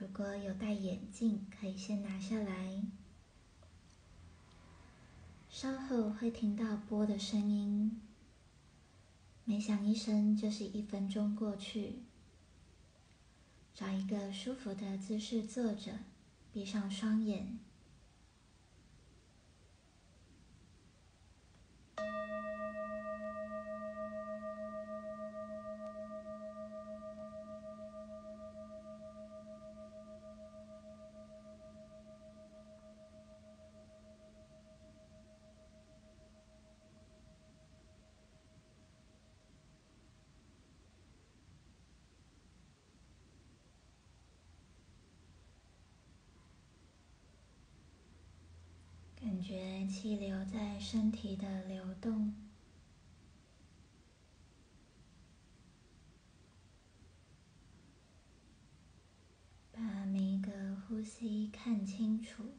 如果有戴眼镜，可以先拿下来。稍后会听到波的声音，每响一声就是一分钟过去。找一个舒服的姿势坐着，闭上双眼。感觉气流在身体的流动，把每一个呼吸看清楚。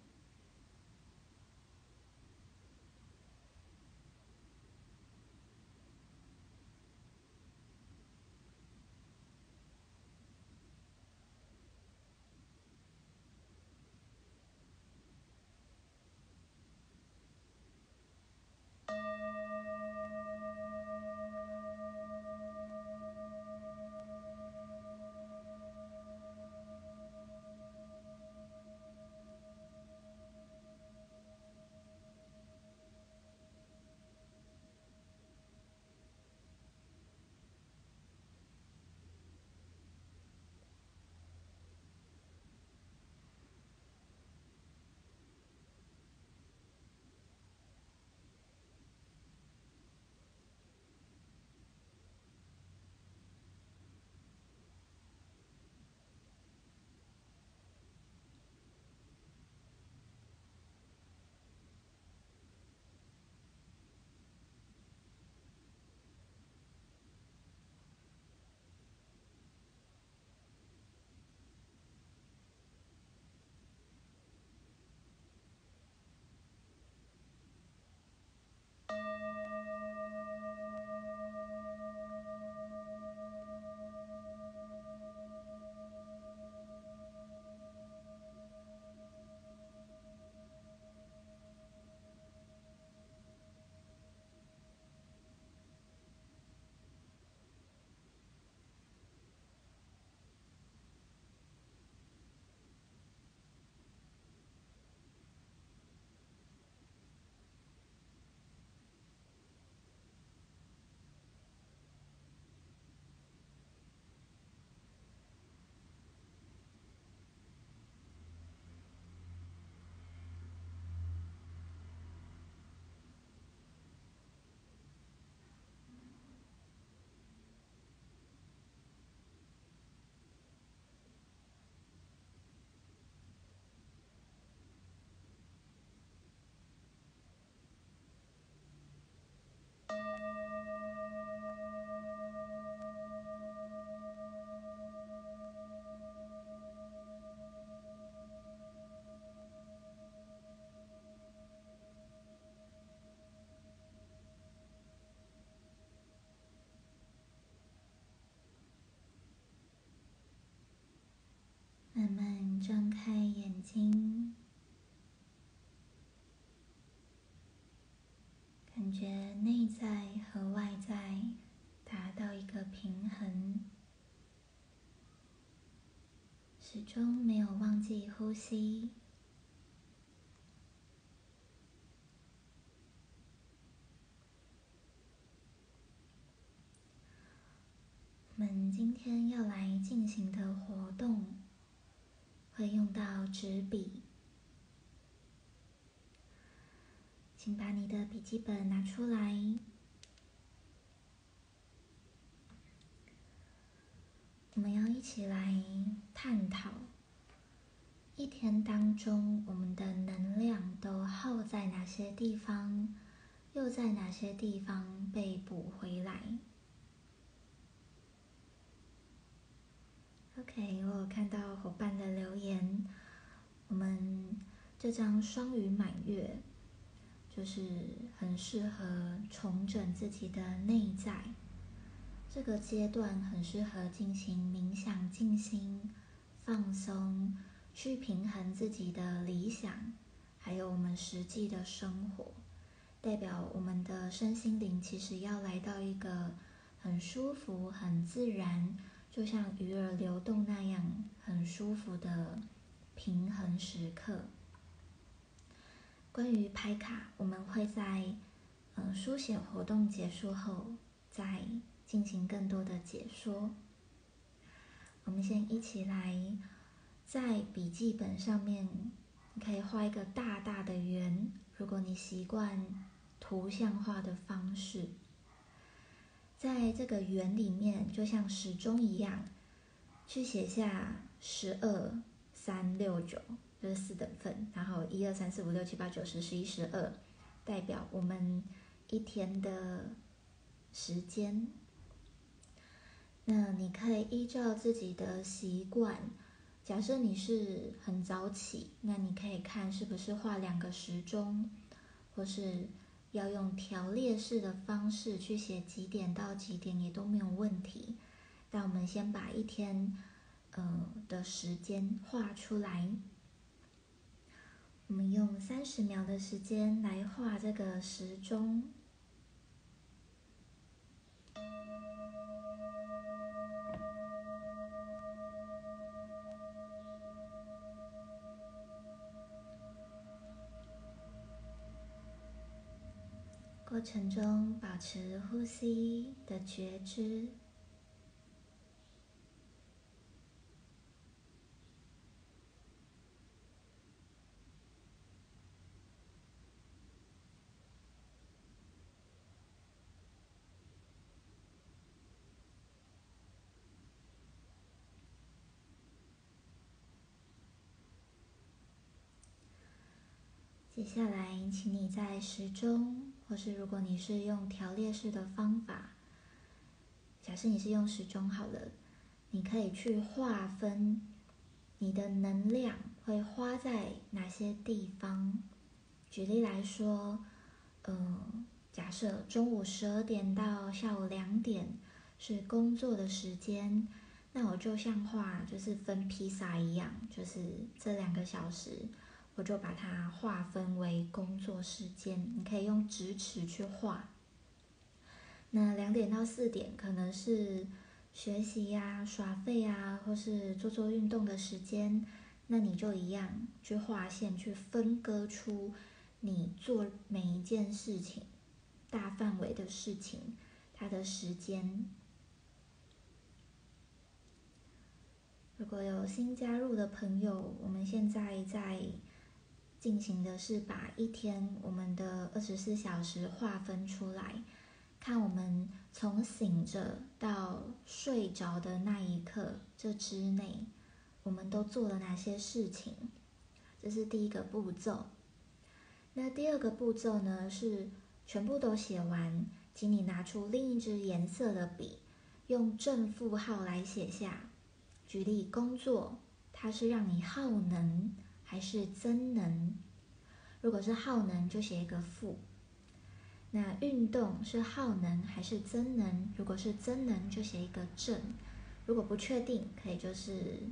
睁开眼睛，感觉内在和外在达到一个平衡，始终没有忘记呼吸。我们今天要来进行的活动。会用到纸笔，请把你的笔记本拿出来。我们要一起来探讨一天当中我们的能量都耗在哪些地方，又在哪些地方被补回来。OK，我有看到伙伴的留言。我们这张双鱼满月，就是很适合重整自己的内在。这个阶段很适合进行冥想、静心、放松，去平衡自己的理想，还有我们实际的生活，代表我们的身心灵其实要来到一个很舒服、很自然，就像鱼儿流动那样很舒服的平衡时刻。关于拍卡，我们会在嗯书写活动结束后再进行更多的解说。我们先一起来，在笔记本上面，你可以画一个大大的圆。如果你习惯图像化的方式，在这个圆里面，就像时钟一样，去写下十二、三、六、九，这是四等份。然后一二三四五六七八九十十一十二，代表我们一天的时间。那你可以依照自己的习惯，假设你是很早起，那你可以看是不是画两个时钟，或是要用条列式的方式去写几点到几点也都没有问题。但我们先把一天，呃的时间画出来。我们用三十秒的时间来画这个时钟。过程中保持呼吸的觉知，接下来，请你在时钟。或是如果你是用条列式的方法，假设你是用时钟好了，你可以去划分你的能量会花在哪些地方。举例来说，嗯，假设中午十二点到下午两点是工作的时间，那我就像画就是分披萨一样，就是这两个小时。我就把它划分为工作时间，你可以用直尺去画。那两点到四点可能是学习呀、耍废啊，或是做做运动的时间，那你就一样去画线，去分割出你做每一件事情、大范围的事情它的时间。如果有新加入的朋友，我们现在在。进行的是把一天我们的二十四小时划分出来，看我们从醒着到睡着的那一刻这之内，我们都做了哪些事情？这是第一个步骤。那第二个步骤呢？是全部都写完，请你拿出另一支颜色的笔，用正负号来写下。举例，工作它是让你耗能。还是增能，如果是耗能就写一个负。那运动是耗能还是增能？如果是增能就写一个正。如果不确定，可以就是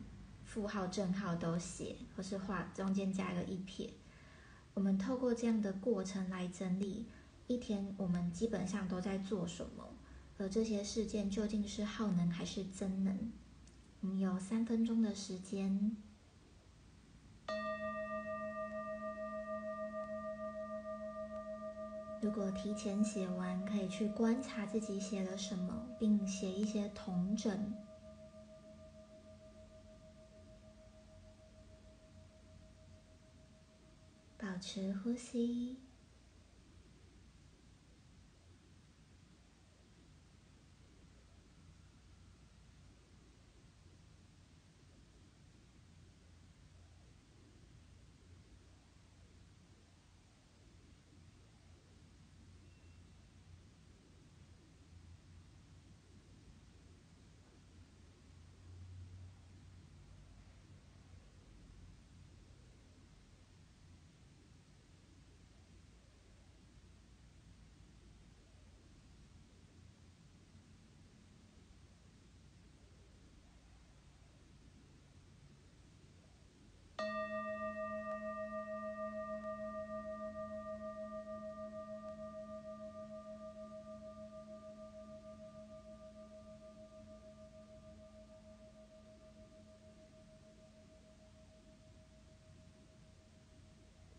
负号正号都写，或是画中间加一个一撇。我们透过这样的过程来整理一天我们基本上都在做什么，而这些事件究竟是耗能还是增能？我们有三分钟的时间。如果提前写完，可以去观察自己写了什么，并写一些同整。保持呼吸。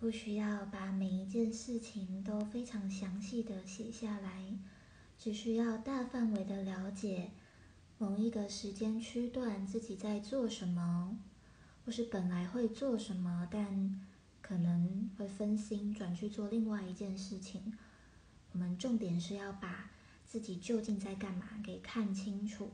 不需要把每一件事情都非常详细的写下来，只需要大范围的了解某一个时间区段自己在做什么，或是本来会做什么，但可能会分心转去做另外一件事情。我们重点是要把自己究竟在干嘛给看清楚。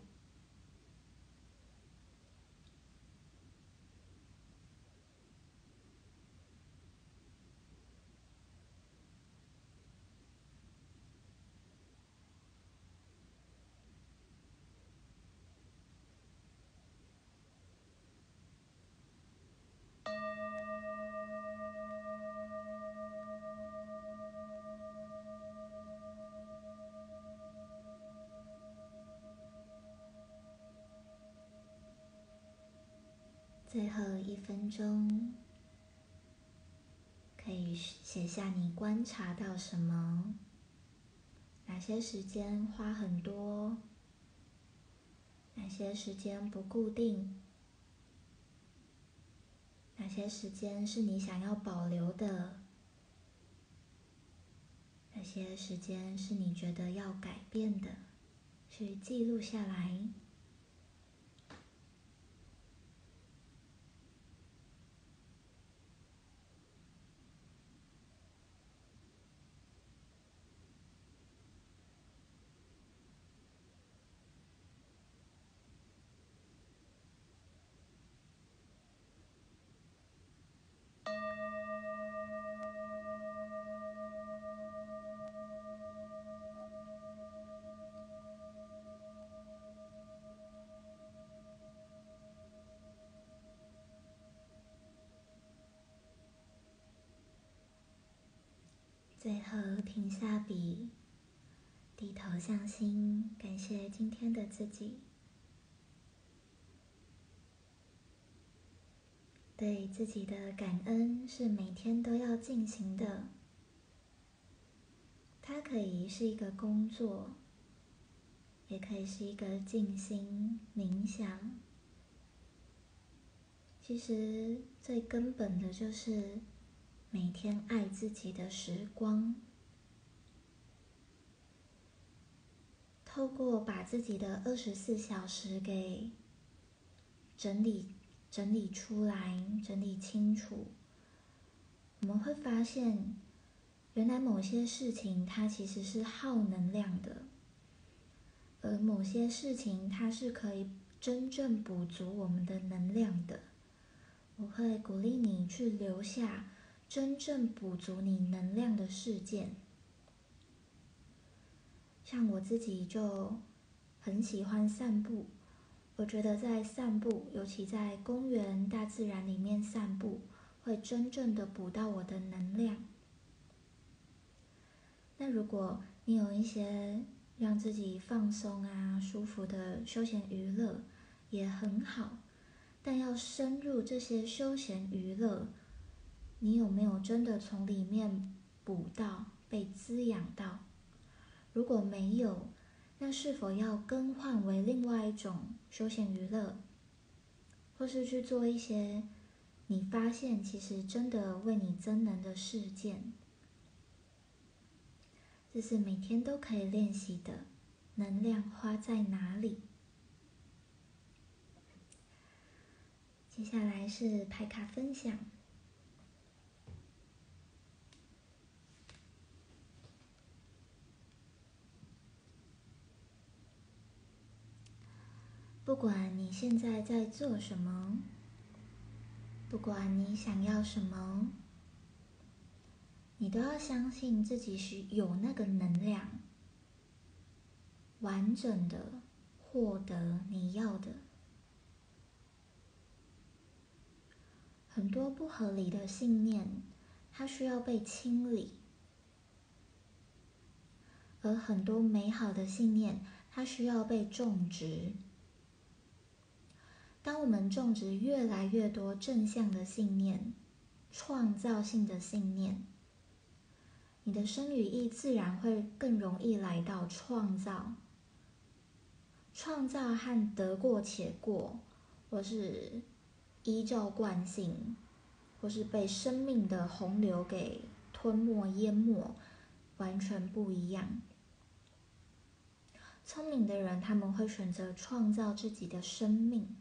最后一分钟，可以写下你观察到什么，哪些时间花很多，哪些时间不固定，哪些时间是你想要保留的，哪些时间是你觉得要改变的，去记录下来。最后停下笔，低头向心，感谢今天的自己。对自己的感恩是每天都要进行的。它可以是一个工作，也可以是一个静心冥想。其实最根本的就是。每天爱自己的时光，透过把自己的二十四小时给整理、整理出来、整理清楚，我们会发现，原来某些事情它其实是耗能量的，而某些事情它是可以真正补足我们的能量的。我会鼓励你去留下。真正补足你能量的事件，像我自己就很喜欢散步。我觉得在散步，尤其在公园、大自然里面散步，会真正的补到我的能量。那如果你有一些让自己放松啊、舒服的休闲娱乐，也很好。但要深入这些休闲娱乐。你有没有真的从里面补到、被滋养到？如果没有，那是否要更换为另外一种休闲娱乐，或是去做一些你发现其实真的为你增能的事件？这是每天都可以练习的。能量花在哪里？接下来是牌卡分享。不管你现在在做什么，不管你想要什么，你都要相信自己是有那个能量，完整的获得你要的。很多不合理的信念，它需要被清理；而很多美好的信念，它需要被种植。当我们种植越来越多正向的信念、创造性的信念，你的生与意自然会更容易来到创造。创造和得过且过，或是依照惯性，或是被生命的洪流给吞没淹没，完全不一样。聪明的人他们会选择创造自己的生命，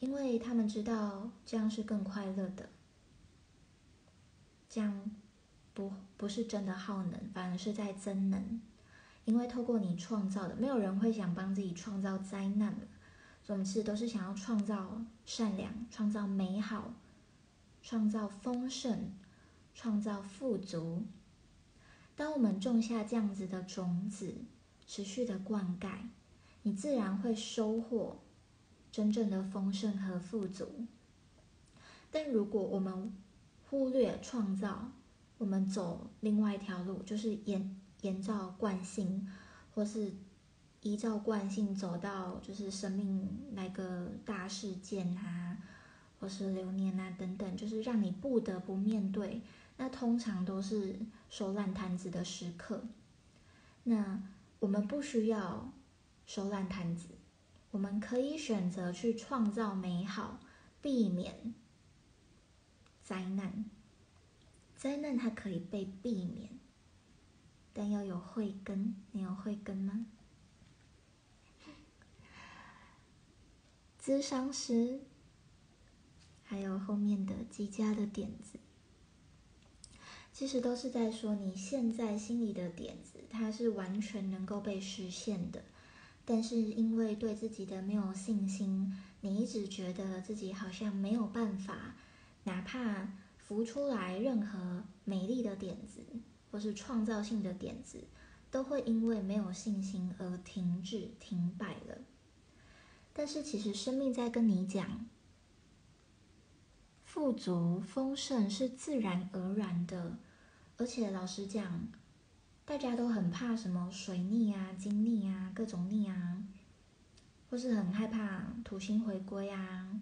因为他们知道这样是更快乐的，这样不不是真的耗能，反而是在增能。因为透过你创造的，没有人会想帮自己创造灾难所以我们其实都是想要创造善良、创造美好、创造丰盛、创造富足。当我们种下这样子的种子，持续的灌溉，你自然会收获真正的丰盛和富足。但如果我们忽略创造，我们走另外一条路，就是沿。沿照惯性，或是依照惯性走到就是生命来个大事件啊，或是流年啊等等，就是让你不得不面对。那通常都是收烂摊子的时刻。那我们不需要收烂摊子，我们可以选择去创造美好，避免灾难。灾难它可以被避免。但要有慧根，你有慧根吗？咨商师，还有后面的极佳的点子，其实都是在说你现在心里的点子，它是完全能够被实现的。但是因为对自己的没有信心，你一直觉得自己好像没有办法，哪怕浮出来任何美丽的点子。或是创造性的点子，都会因为没有信心而停滞、停摆了。但是，其实生命在跟你讲，富足、丰盛是自然而然的。而且，老实讲，大家都很怕什么水逆啊、金逆啊、各种逆啊，或是很害怕土星回归啊。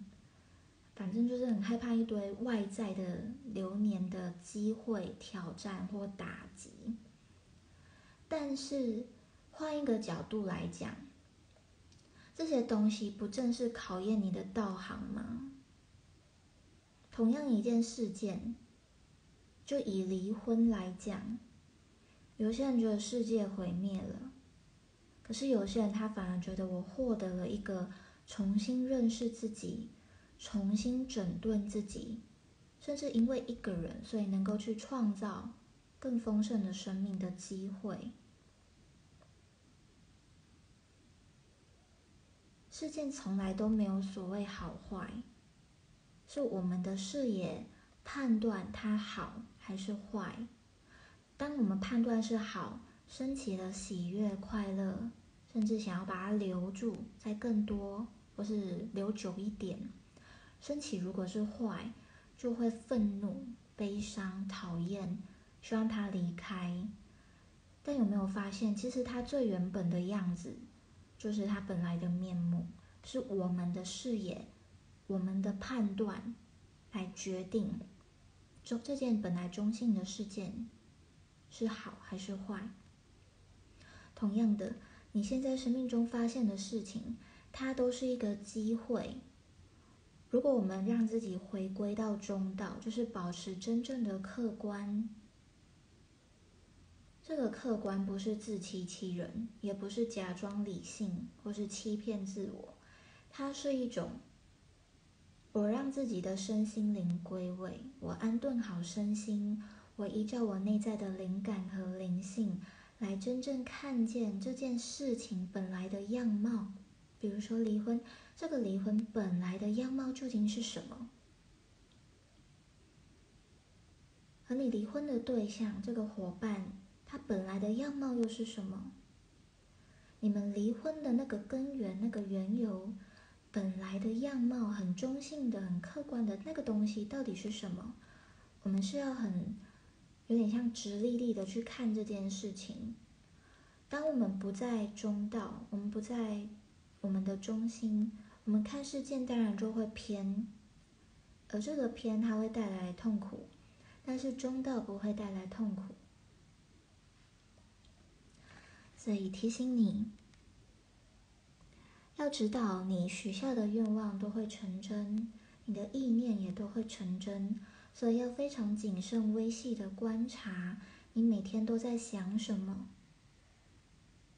反正就是很害怕一堆外在的流年的机会、挑战或打击。但是换一个角度来讲，这些东西不正是考验你的道行吗？同样一件事件，就以离婚来讲，有些人觉得世界毁灭了，可是有些人他反而觉得我获得了一个重新认识自己。重新整顿自己，甚至因为一个人，所以能够去创造更丰盛的生命的机会。事件从来都没有所谓好坏，是我们的视野判断它好还是坏。当我们判断是好，升起了喜悦、快乐，甚至想要把它留住，再更多或是留久一点。升起如果是坏，就会愤怒、悲伤、讨厌，希望他离开。但有没有发现，其实他最原本的样子，就是他本来的面目，是我们的视野、我们的判断来决定，中这件本来中性的事件是好还是坏。同样的，你现在生命中发现的事情，它都是一个机会。如果我们让自己回归到中道，就是保持真正的客观。这个客观不是自欺欺人，也不是假装理性或是欺骗自我，它是一种我让自己的身心灵归位，我安顿好身心，我依照我内在的灵感和灵性来真正看见这件事情本来的样貌，比如说离婚。这个离婚本来的样貌究竟是什么？和你离婚的对象这个伙伴，他本来的样貌又是什么？你们离婚的那个根源、那个缘由，本来的样貌很中性的、很客观的那个东西到底是什么？我们是要很有点像直立立的去看这件事情。当我们不在中道，我们不在我们的中心。我们看事件，当然就会偏，而这个偏它会带来痛苦，但是中道不会带来痛苦，所以提醒你，要知道你许下的愿望都会成真，你的意念也都会成真。所以要非常谨慎、微细的观察，你每天都在想什么，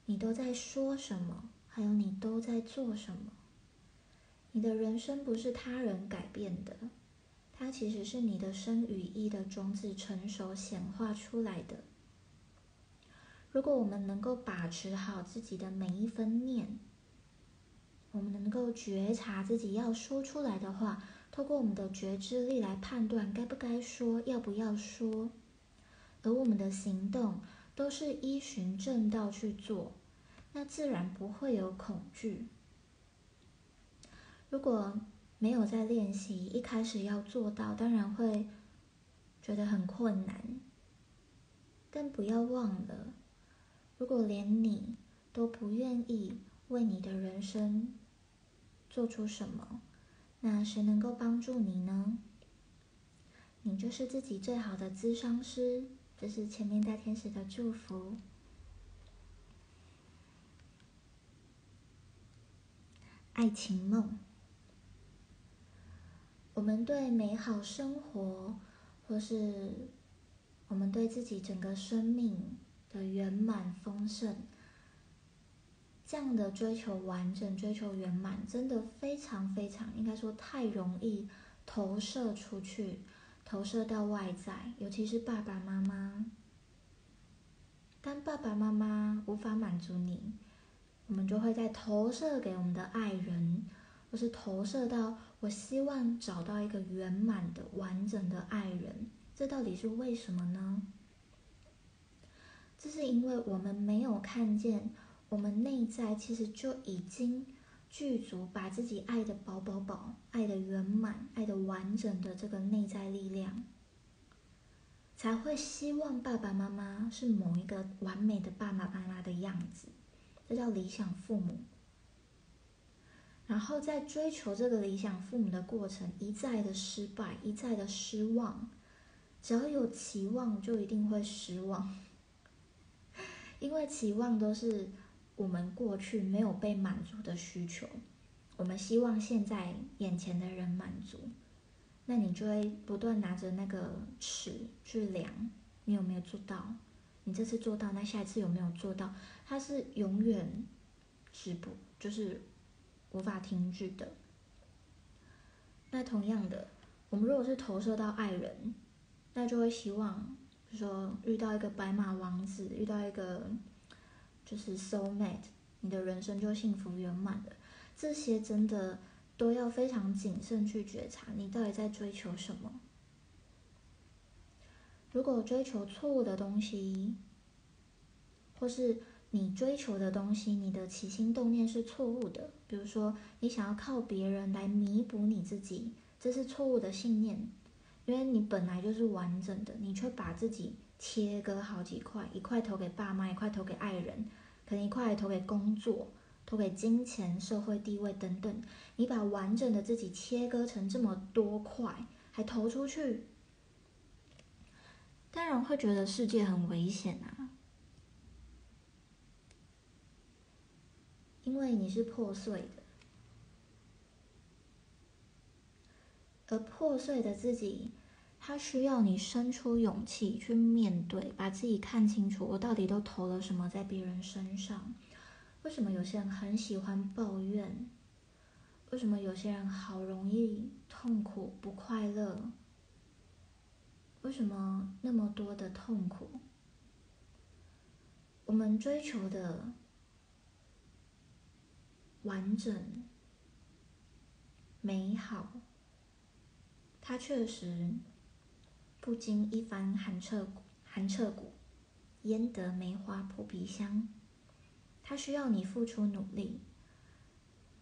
你都在说什么，还有你都在做什么。你的人生不是他人改变的，它其实是你的生与意的种子成熟显化出来的。如果我们能够把持好自己的每一分念，我们能够觉察自己要说出来的话。透过我们的觉知力来判断该不该说，要不要说，而我们的行动都是依循正道去做，那自然不会有恐惧。如果没有在练习，一开始要做到，当然会觉得很困难。但不要忘了，如果连你都不愿意为你的人生做出什么，那谁能够帮助你呢？你就是自己最好的咨商师。这是前面大天使的祝福。爱情梦，我们对美好生活，或是我们对自己整个生命的圆满丰盛。这样的追求完整、追求圆满，真的非常非常，应该说太容易投射出去，投射到外在，尤其是爸爸妈妈。当爸爸妈妈无法满足你，我们就会在投射给我们的爱人，或是投射到我希望找到一个圆满的、完整的爱人。这到底是为什么呢？这是因为我们没有看见。我们内在其实就已经具足，把自己爱的饱饱饱，爱的圆满，爱的完整的这个内在力量，才会希望爸爸妈妈是某一个完美的爸爸妈妈的样子，这叫理想父母。然后在追求这个理想父母的过程，一再的失败，一再的失望，只要有期望，就一定会失望，因为期望都是。我们过去没有被满足的需求，我们希望现在眼前的人满足，那你就会不断拿着那个尺去量，你有没有做到？你这次做到，那下一次有没有做到？它是永远止不，就是无法停止的。那同样的，我们如果是投射到爱人，那就会希望，比如说遇到一个白马王子，遇到一个。就是 soul mate，你的人生就幸福圆满了。这些真的都要非常谨慎去觉察，你到底在追求什么。如果追求错误的东西，或是你追求的东西，你的起心动念是错误的，比如说你想要靠别人来弥补你自己，这是错误的信念，因为你本来就是完整的，你却把自己。切割好几块，一块投给爸妈，一块投给爱人，可能一块投给工作，投给金钱、社会地位等等。你把完整的自己切割成这么多块，还投出去，当然会觉得世界很危险啊！因为你是破碎的，而破碎的自己。他需要你生出勇气去面对，把自己看清楚，我到底都投了什么在别人身上？为什么有些人很喜欢抱怨？为什么有些人好容易痛苦不快乐？为什么那么多的痛苦？我们追求的完整、美好，它确实。不经一番寒彻骨，寒彻骨，焉得梅花扑鼻香？它需要你付出努力。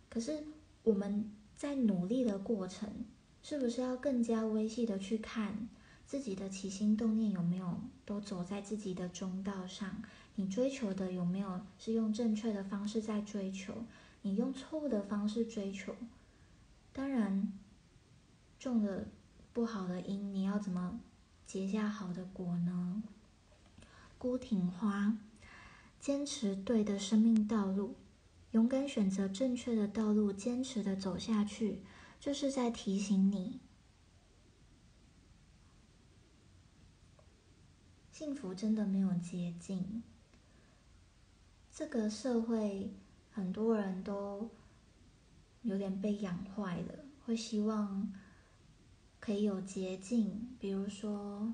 可是我们在努力的过程，是不是要更加微细的去看自己的起心动念有没有都走在自己的中道上？你追求的有没有是用正确的方式在追求？你用错误的方式追求，当然种了不好的因，你要怎么？结下好的果呢？孤挺花，坚持对的生命道路，勇敢选择正确的道路，坚持的走下去，就是在提醒你，幸福真的没有捷径。这个社会很多人都有点被养坏了，会希望可以有捷径，比如说。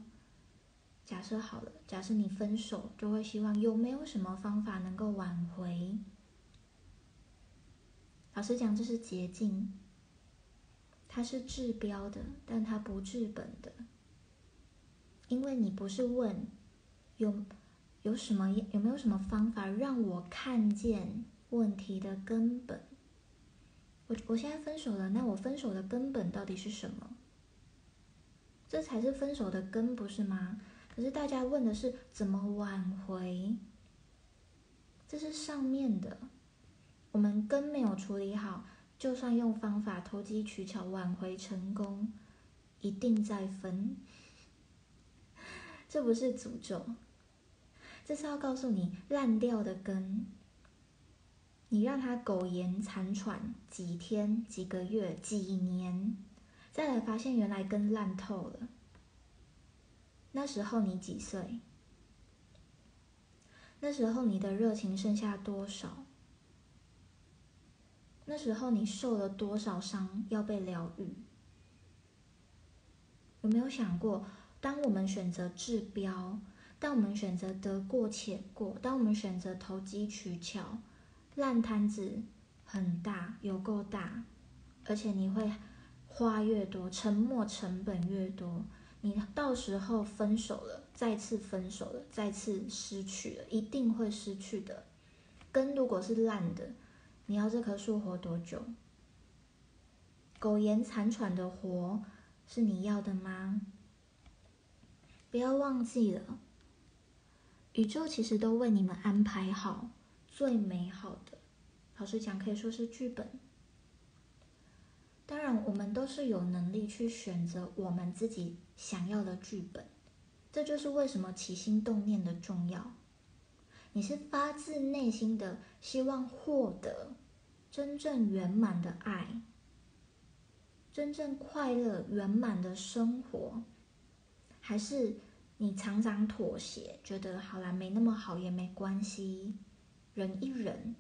假设好了，假设你分手，就会希望有没有什么方法能够挽回？老实讲，这是捷径，它是治标的，但它不治本的，因为你不是问有有什么有没有什么方法让我看见问题的根本。我我现在分手了，那我分手的根本到底是什么？这才是分手的根，不是吗？可是大家问的是怎么挽回，这是上面的，我们根没有处理好，就算用方法投机取巧挽回成功，一定再分。这不是诅咒，这是要告诉你烂掉的根，你让它苟延残喘几天、几个月、几年，再来发现原来根烂透了。那时候你几岁？那时候你的热情剩下多少？那时候你受了多少伤要被疗愈？有没有想过，当我们选择治标，当我们选择得过且过，当我们选择投机取巧，烂摊子很大，有够大，而且你会花越多，沉没成本越多。你到时候分手了，再次分手了，再次失去了，一定会失去的。根如果是烂的，你要这棵树活多久？苟延残喘的活是你要的吗？不要忘记了，宇宙其实都为你们安排好最美好的。老实讲，可以说是剧本。当然，我们都是有能力去选择我们自己想要的剧本，这就是为什么起心动念的重要。你是发自内心的希望获得真正圆满的爱，真正快乐圆满的生活，还是你常常妥协，觉得好啦，没那么好也没关系，忍一忍，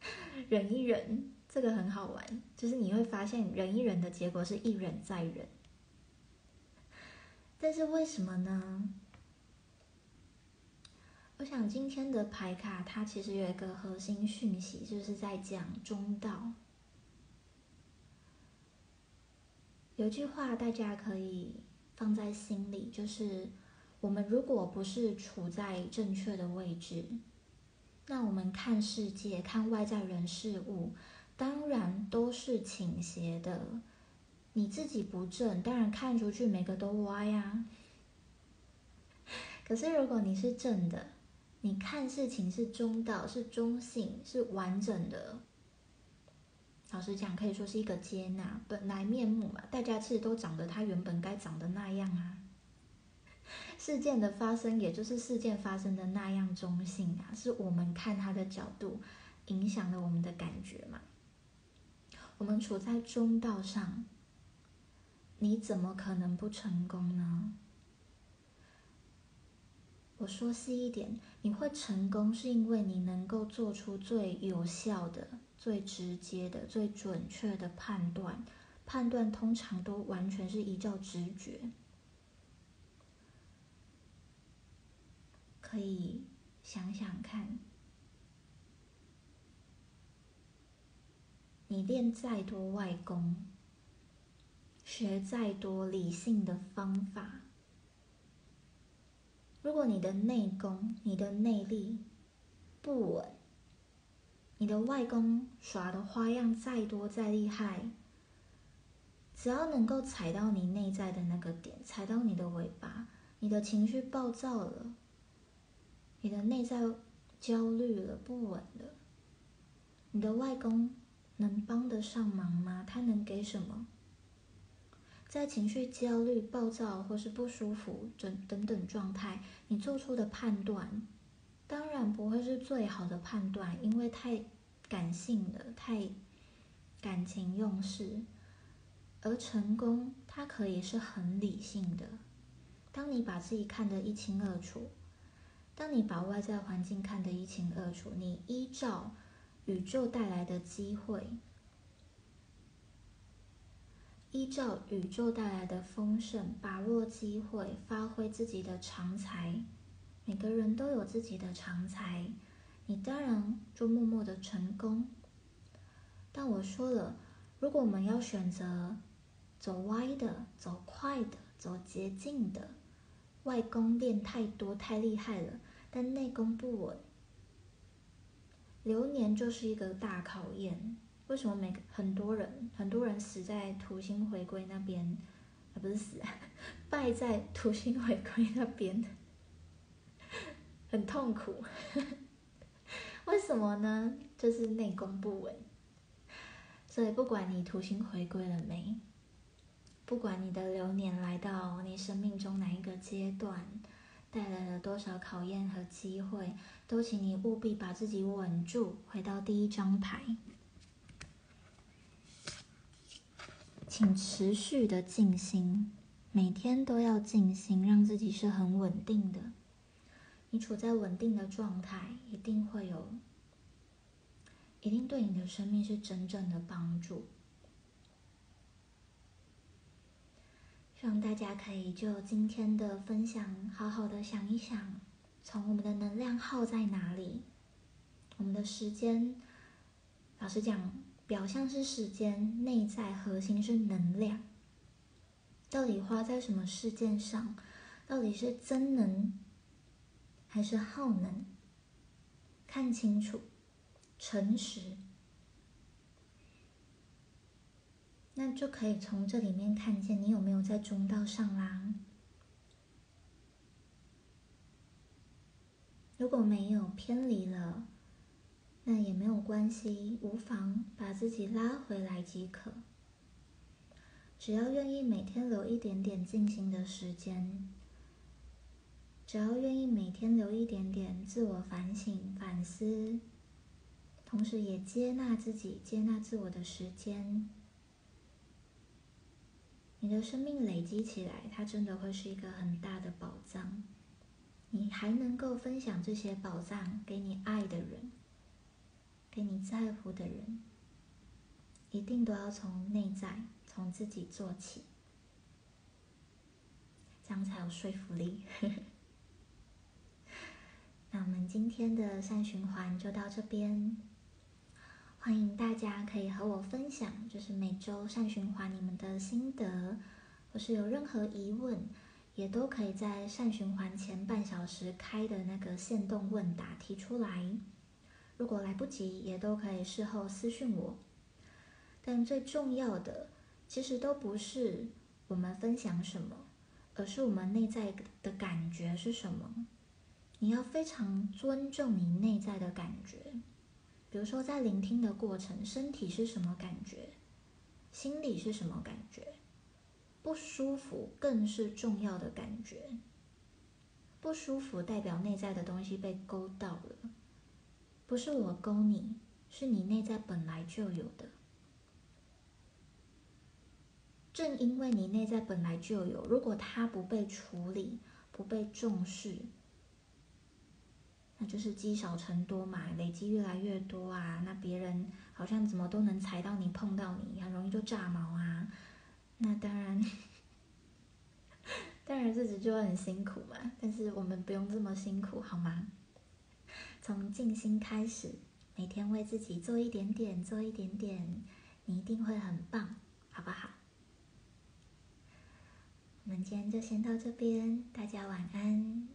忍一忍。这个很好玩，就是你会发现忍一忍的结果是一忍再忍，但是为什么呢？我想今天的牌卡它其实有一个核心讯息，就是在讲中道。有句话大家可以放在心里，就是我们如果不是处在正确的位置，那我们看世界、看外在人事物。当然都是倾斜的，你自己不正，当然看出去每个都歪呀。可是如果你是正的，你看事情是中道，是中性，是完整的。老实讲，可以说是一个接纳本来面目嘛，大家其实都长得他原本该长的那样啊。事件的发生，也就是事件发生的那样中性啊，是我们看他的角度影响了我们的感觉嘛。我们处在中道上，你怎么可能不成功呢？我说细一点，你会成功是因为你能够做出最有效的、最直接的、最准确的判断。判断通常都完全是依照直觉，可以想想看。你练再多外功，学再多理性的方法，如果你的内功、你的内力不稳，你的外功耍的花样再多再厉害，只要能够踩到你内在的那个点，踩到你的尾巴，你的情绪暴躁了，你的内在焦虑了、不稳了，你的外功。能帮得上忙吗？他能给什么？在情绪焦虑、暴躁或是不舒服等等等状态，你做出的判断，当然不会是最好的判断，因为太感性了，太感情用事，而成功它可以是很理性的。当你把自己看得一清二楚，当你把外在环境看得一清二楚，你依照宇宙带来的机会，依照宇宙带来的丰盛，把握机会，发挥自己的长才。每个人都有自己的长才，你当然就默默的成功。但我说了，如果我们要选择走歪的、走快的、走捷径的，外功练太多、太厉害了，但内功不稳，流年就是一个大考验。为什么每个很多人、很多人死在土星回归那边，啊，不是死，败在土星回归那边，很痛苦。为什么呢？就是内功不稳。所以，不管你土星回归了没，不管你的流年来到你生命中哪一个阶段，带来了多少考验和机会，都请你务必把自己稳住，回到第一张牌，请持续的静心，每天都要静心，让自己是很稳定的。你处在稳定的状态，一定会有。一定对你的生命是真正的帮助。希望大家可以就今天的分享，好好的想一想，从我们的能量耗在哪里？我们的时间，老实讲，表象是时间，内在核心是能量。到底花在什么事件上？到底是增能还是耗能？看清楚。诚实，那就可以从这里面看见你有没有在中道上啦。如果没有偏离了，那也没有关系，无妨，把自己拉回来即可。只要愿意每天留一点点静心的时间，只要愿意每天留一点点自我反省、反思。同时，也接纳自己、接纳自我的时间，你的生命累积起来，它真的会是一个很大的宝藏。你还能够分享这些宝藏给你爱的人，给你在乎的人，一定都要从内在、从自己做起，这样才有说服力。那我们今天的善循环就到这边。欢迎大家可以和我分享，就是每周善循环你们的心得，或是有任何疑问，也都可以在善循环前半小时开的那个限动问答提出来。如果来不及，也都可以事后私讯我。但最重要的，其实都不是我们分享什么，而是我们内在的感觉是什么。你要非常尊重你内在的感觉。比如说，在聆听的过程，身体是什么感觉？心里是什么感觉？不舒服更是重要的感觉。不舒服代表内在的东西被勾到了，不是我勾你，是你内在本来就有的。正因为你内在本来就有，如果它不被处理，不被重视。就是积少成多嘛，累积越来越多啊，那别人好像怎么都能踩到你、碰到你，很容易就炸毛啊。那当然，当然日子就很辛苦嘛。但是我们不用这么辛苦，好吗？从静心开始，每天为自己做一点点，做一点点，你一定会很棒，好不好？我们今天就先到这边，大家晚安。